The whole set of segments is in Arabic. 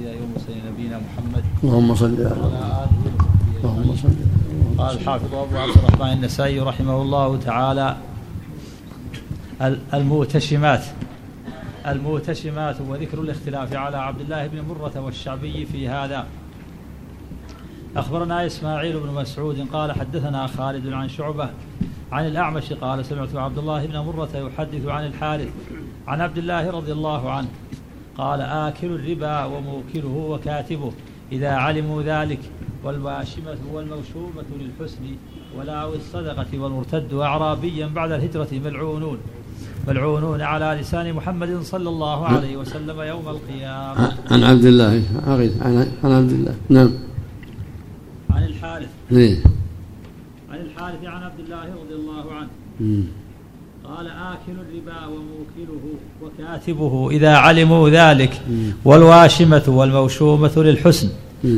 الأنبياء والمرسلين نبينا محمد. اللهم صل على وصحبه اللهم صل. قال الحافظ أبو عبد الرحمن النسائي رحمه الله تعالى ال- المؤتشمات المؤتشمات وذكر الاختلاف على عبد الله بن مرة والشعبي في هذا. أخبرنا إسماعيل بن مسعود قال حدثنا خالد عن شعبة عن الأعمش قال سمعت عبد الله بن مرة يحدث عن الحارث عن عبد الله رضي الله عنه. قال آكل الربا وموكله وكاتبه. إذا علموا ذلك والواشمة والموشومة للحسن ولا الصدقة والمرتد أعرابيا بعد الهجرة ملعونون. ملعونون على لسان محمد صلى الله عليه وسلم يوم القيامة. عن عبد الله عن عن عبد الله. نعم. عن الحارث. إيه. عن الحارث عن عبد الله رضي الله عنه. قال آكل الربا وموكله وكاتبه إذا علموا ذلك والواشمة والموشومة للحسن.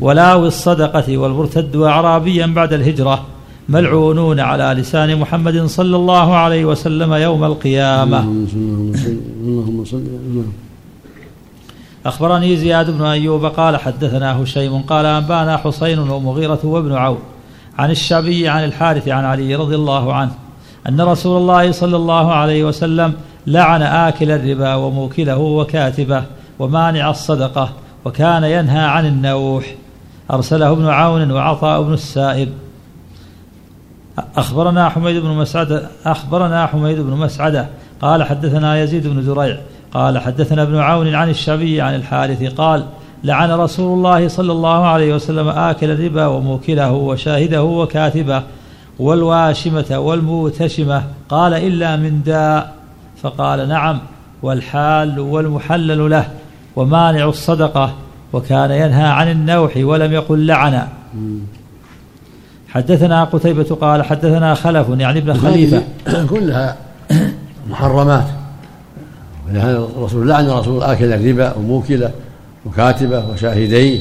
ولاوي الصدقة والمرتد أعرابيا بعد الهجرة ملعونون على لسان محمد صلى الله عليه وسلم يوم القيامة اللهم صل أخبرني زياد بن أيوب قال حدثنا هشيم قال أنبانا حسين ومغيرة وابن عون عن الشعبي عن الحارث عن علي رضي الله عنه أن رسول الله صلى الله عليه وسلم لعن آكل الربا وموكله وكاتبه ومانع الصدقة وكان ينهى عن النوح. أرسله ابن عون وعطاء بن السائب. أخبرنا حميد بن مسعدة أخبرنا حميد بن مسعدة قال حدثنا يزيد بن زريع. قال حدثنا ابن عون عن الشعبي عن الحارث. قال لعن رسول الله صلى الله عليه وسلم آكل الربا وموكله وشاهده وكاتبه. والواشمة والموتشمة قال إلا من داء فقال نعم والحال والمحلل له ومانع الصدقة وكان ينهى عن النوح ولم يقل لعن. حدثنا قتيبة قال حدثنا خلف يعني ابن خليفة. كلها محرمات. ولهذا الرسول لعن الرسول آكل الربا وموكله وكاتبة وشاهديه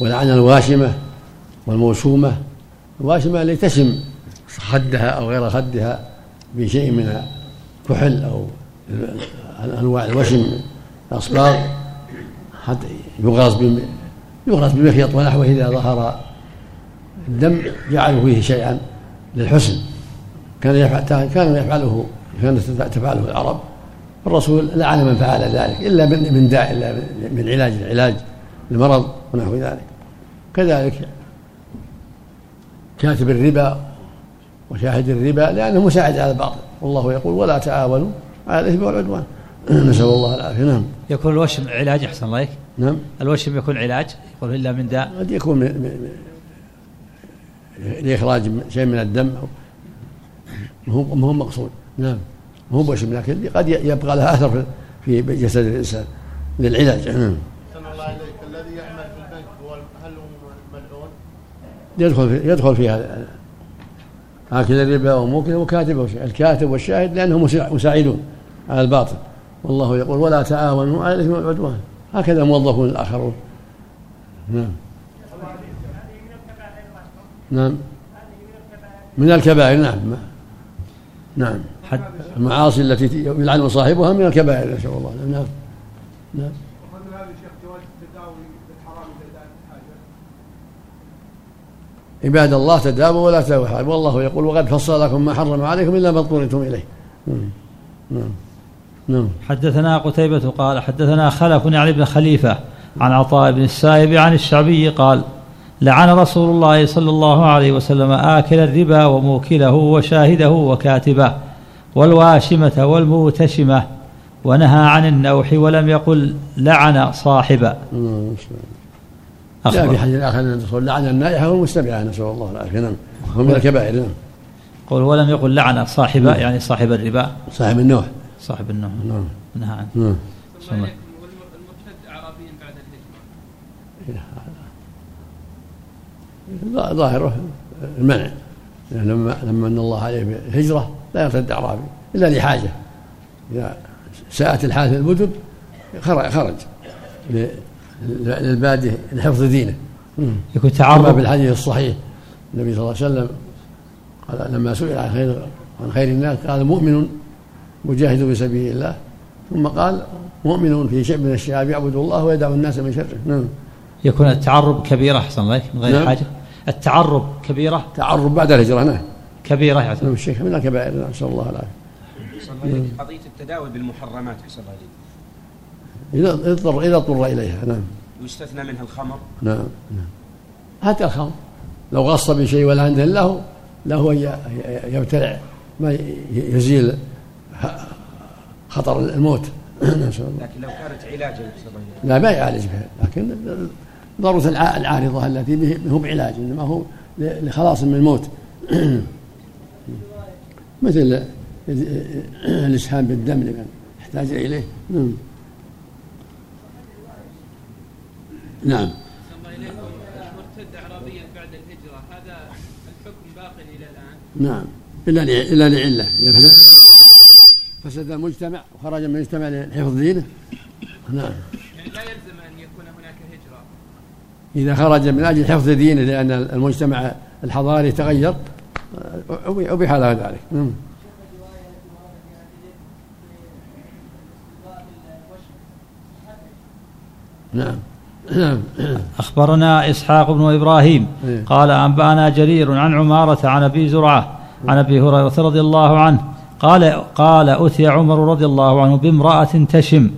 ولعن الواشمة والموسومة. الواشمة اللي تشم خدها أو غير خدها بشيء من الكحل أو أنواع الوشم الأصباغ حتى بم- يغرس بمخيط ونحوه إذا ظهر الدم جعلوا فيه شيئا للحسن. كان يفعل كان يفعله كانت تفعله العرب. الرسول لعن من فعل ذلك إلا من من داء إلا من علاج العلاج المرض ونحو ذلك. كذلك كاتب الربا وشاهد الربا لأنه مساعد على الباطل. والله يقول ولا تعاونوا على الاثم والعدوان نسأل الله العافية. نعم. يكون الوشم علاج أحسن الله نعم. الوشم يكون علاج يقول إلا من داء. قد يكون من من- لإخراج شيء من الدم. هو ما هو مقصود. نعم. ما هو بوشم لكن قد يبقى لها أثر في في جسد الإنسان. للعلاج. نعم. الله إليك. الذي يعمل في البنك هو هل هو ملعون؟ يدخل في يدخل فيها آكل الربا وموكله وكاتب وشاهد الكاتب والشاهد لأنهم مساع- مساعدون على الباطل. والله يقول ولا تعاونوا على الإثم والعدوان. هكذا موظفون الآخرون. نعم. نعم. من الكبائر. نعم. نعم. المعاصي التي يلعن صاحبها من الكبائر نسأل الله. نعم. نعم ومن هذا الشيخ جواز التداوي بالحرام إذا دعت الحاجة عباد الله تداووا ولا تداووا والله يقول وقد فصل لكم ما حرم عليكم إلا ما اضطررتم إليه. نعم. نعم. نعم. حدثنا قتيبة قال حدثنا خلف يعني ابن خليفة عن عطاء بن السائب عن الشعبي قال لعن رسول الله صلى الله عليه وسلم آكل الربا وموكله وشاهده وكاتبه والواشمة والموتشمة ونهى عن النوح ولم يقل لعن صاحبه. نعم. جاء في حديث آخر أن الرسول لعن النائحه والمستمعه نسأل الله العافية. نعم. هو من الكبائر. نعم. قول ولم يقل لعن صاحبه يعني صاحب الربا. صاحب النوح صاحب النوح نعم. نهى عنه. نعم. والمرتد اعرابيا بعد الهجره ظاهره المنع. يعني لما لما أن الله عليه بالهجره لا يرتد أعرابي إلا لحاجة. إذا ساءت الحال في المدن خرج. خرج ل- للباديه لحفظ دينه. يكون تعرض بالحديث الصحيح النبي صلى الله عليه وسلم قال لما سئل عن خير عن خير الناس قال مؤمن مجاهد في سبيل الله. ثم قال مؤمن في شيء من الشعاب يعبد الله ويدع الناس من شره. نعم. يكون التعرب كبيرة أحسن الله من غير نعم. حاجة. التعرب كبيرة. تعرب بعد الهجرة نعم. كبيرة يعتبر. نعم الشيخ من الكبائر نعم، نسأل الله العافية. قضية التداوي بالمحرمات أحسن الله. إذا اضطر إذا اضطر إليها. نعم. يستثنى منها الخمر. نعم نعم. حتى الخمر. لو غص بشيء ولا عنده له له يبتلع ما يزيل خطر الموت. نسأل الله. لكن لو كانت علاجا. لا ما يعالج بها. لكن ضرورة الع- العارضة التي به- هو بعلاج إنما هو لخلاص من الموت. مثل الإسهام بالدم لمن احتاج إليه. نعم. نعم مرتد أعرابيا بعد الهجرة. هذا الحكم باق إلى الآن؟ نعم. إلا ل- إلا لعلة إذا فسد المجتمع وخرج من المجتمع لحفظ دينه. نعم. يعني لا يلزم أن يكون هناك هجرة. إذا خرج من أجل حفظ دينه لأن المجتمع الحضاري تغير أبيح له ذلك نعم. نعم. نعم أخبرنا إسحاق بن إبراهيم إيه. قال أنبأنا جرير عن عمارة عن أبي زرعة عن أبي هريرة رضي الله عنه. قال قال أتي عمر رضي الله عنه بامرأة تشم.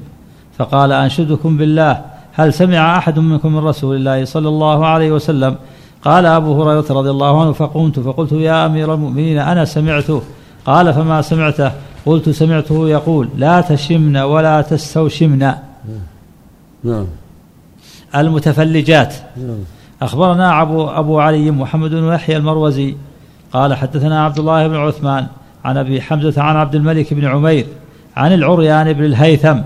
فقال أنشدكم بالله هل سمع أحد منكم من رسول الله صلى الله عليه وسلم؟ قال أبو هريرة رضي الله عنه فقمت فقلت يا أمير المؤمنين أنا سمعته؟ قال فما سمعته؟ قلت سمعته يقول لا تشمن ولا تستوشمن. نعم. المتفلجات. نعم. أخبرنا أبو, أبو علي محمد بن يحيى المروزي قال حدثنا عبد الله بن عثمان عن أبي حمزة عن عبد الملك بن عمير عن العريان بن الهيثم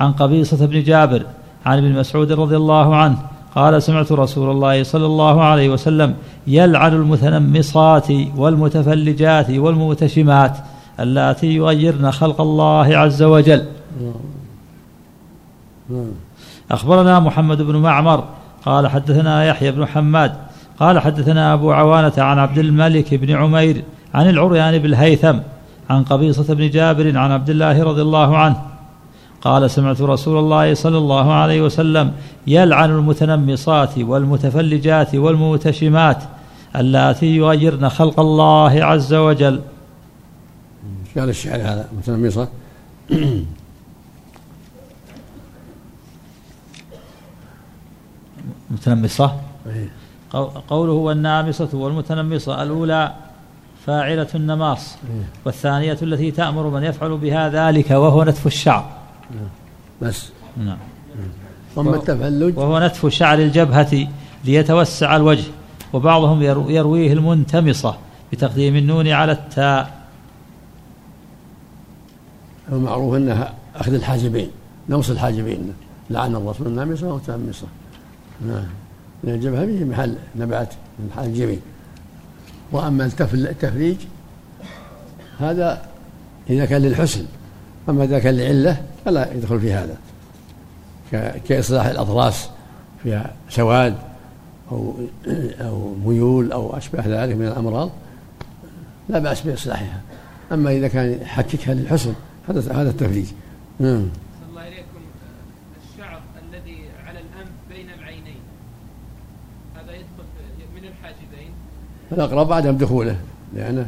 عن قبيصة بن جابر عن ابن مسعود رضي الله عنه قال سمعت رسول الله صلى الله عليه وسلم يلعن المتنمصات والمتفلجات والمتشمات اللاتي يغيرن خلق الله عز وجل. نعم. أخبرنا محمد بن معمر قال حدثنا يحيى بن حماد قال حدثنا أبو عوانة عن عبد الملك بن عمير عن العريان بن الهيثم عن قبيصة بن جابر عن عبد الله رضي الله عنه قال سمعت رسول الله صلى الله عليه وسلم يلعن المتنمصات والمتفلجات والمتشمات اللاتي يغيرن خلق الله عز وجل. قال الشعر هذا متنمصة متنمصة إيه. قو- قوله والنامصة والمتنمصة الأولى فاعلة النماص والثانية التي تأمر من يفعل بها ذلك وهو نتف الشعر. بس. نعم. التفلج؟ وهو نتف شعر الجبهة ليتوسع الوجه وبعضهم يرو- يرويه المنتمصة بتقديم النون على التاء. المعروف إنها أخذ الحاجبين نمص الحاجبين لعن الرسول النامصة والمتنمصة. نعم. الجبهة به محل نبات من الحاجبين وأما التفل- التفريج هذا إذا كان للحسن. أما إذا كان لعلة فلا يدخل في هذا. ك- كإصلاح الاضراس فيها سواد أو أو ميول أو أشبه ذلك من الأمراض لا بأس بإصلاحها. أما إذا كان يحككها للحسن هذا هذا التفريج. نعم صلى الله إليكم الشعر الذي على الأنف بين العينين هذا يدخل في- من الحاجبين الأقرب عدم دخوله لأنه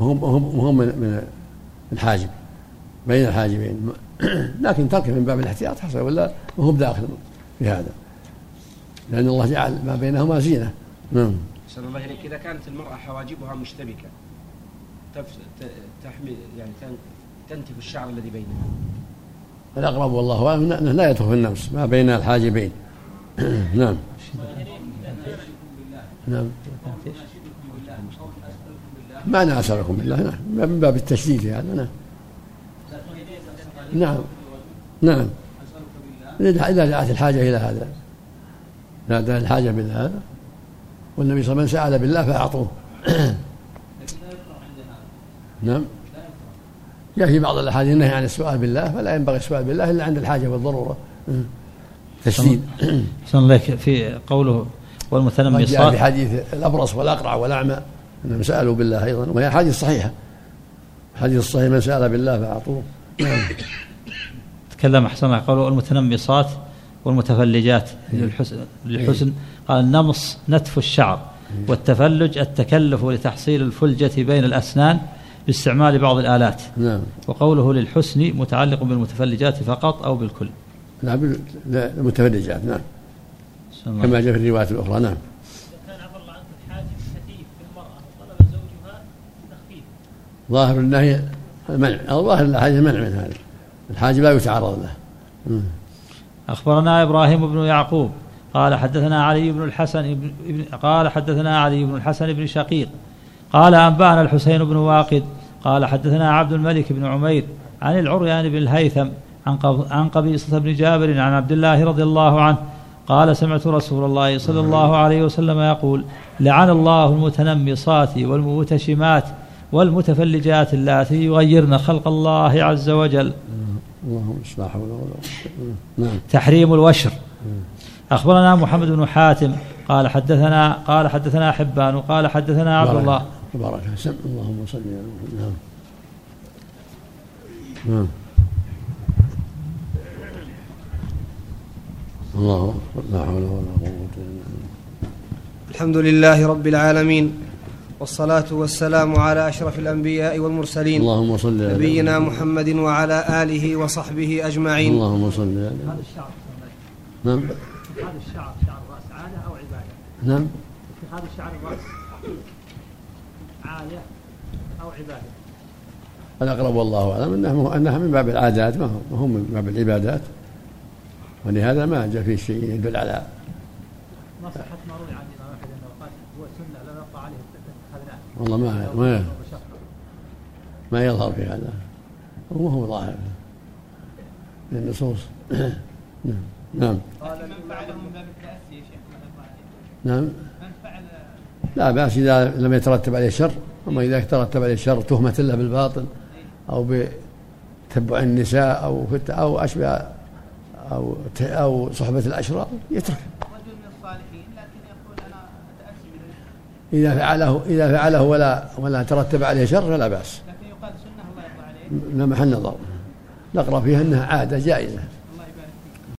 هم هم هم من من الحاجب بين الحاجبين. لكن تركه من باب الاحتياط حسن ولا وهم داخل في هذا. لأن الله جعل ما بينهما زينة. نعم. أحسن الله إليك إذا كانت المرأة حواجبها مشتبكة تف- ت- تحمل يعني تن- تنتف الشعر الذي بينها. الأقرب والله أعلم أنه لا يدخل في النفس ما بين الحاجبين. نعم. نعم. ما أسألكم بالله نعم من باب التشديد هذا نعم. نعم. نعم. إذا إذا دعت الحاجة إلى هذا. إذا دعت الحاجة إلى هذا. والنبي صلى الله عليه وسلم سأل بالله فأعطوه. نعم. جاء في بعض الأحاديث النهي عن السؤال بالله فلا ينبغي السؤال بالله إلا عند الحاجة والضرورة. تشديد أحسن لك في قوله قد جاء في حديث الأبرص والأقرع والأعمى أنهم سألوا بالله أيضا وهي حديث صحيحة. الحديث الصحيح من سأل بالله فأعطوه. نعم. تكلم أحسن قوله المتنمصات والمتفلجات للحسن, للحسن. قال النمص نتف الشعر والتفلج التكلف لتحصيل الفلجة بين الأسنان باستعمال بعض الآلات. نعم. وقوله للحسن متعلق بالمتفلجات فقط أو بالكل. لا، المتفلجات نعم. كما جاء في الروايات الأخرى نعم. كان عفى الله عنك الحاجب خفيف في المرأة وطلب زوجها تخفيف. ظاهر النهي المنع أو ظاهر الحاجة المنع من هذا الحاجب لا يتعرض له. مم. أخبرنا إبراهيم بن يعقوب قال حدثنا علي بن الحسن بن قال حدثنا علي بن الحسن بن شقيق قال أنبأنا الحسين بن واقد قال حدثنا عبد الملك بن عمير عن العريان بن الهيثم عن قبيصة بن جابر عن عبد الله رضي الله عنه قال سمعت رسول الله صلى الله عليه وسلم يقول لعن الله المتنمصات والمتشمات والمتفلجات اللاتي يغيرن خلق الله عز وجل. اللهم لا حول ولا قوة. نعم. تحريم الوشر. أخبرنا محمد بن حاتم قال حدثنا قال حدثنا حبان وقال حدثنا عبد بارك- الله تبارك اللهم صل على محمد. نعم. الله أكبر. لا حول ولا قوة إلا بالله. الحمد لله رب العالمين والصلاة والسلام على أشرف الأنبياء والمرسلين اللهم صل على نبينا محمد. وعلى آله وصحبه أجمعين. اللهم صل على هذا الشعر نعم. هذا الشعر شعر الرأس عادة أو عبادة؟ نعم. هذا الشعر الرأس عادة أو عبادة؟ الأقرب والله أعلم أنها أنها من باب العادات ما هو من باب العبادات. ولهذا ما جاء فيه شيء يدل على ما صحة ما روي عن الإمام أحمد أنه قال هو سنة لم يبقى عليه اتخذناه والله ما ما, ما يظهر في هذا. وما هو ظاهر. من النصوص نعم. نعم من فعله من باب التأسي يا شيخ يقع. نعم. من فعل لا بأس إذا لم يترتب عليه شر. أما إذا ترتب عليه شر تهمة له بالباطل أو بتبع النساء أو أو أشبه أو أو صحبة الأشرار يترك رجل من الصالحين لكن يقول أنا أتأسي به إذا فعله إذا فعله ولا ولا ترتب عليه شر فلا بأس. لكن يقال سنة الله يرضى عليه. لا محل نظر نقرأ فيها أنها عادة جائزة.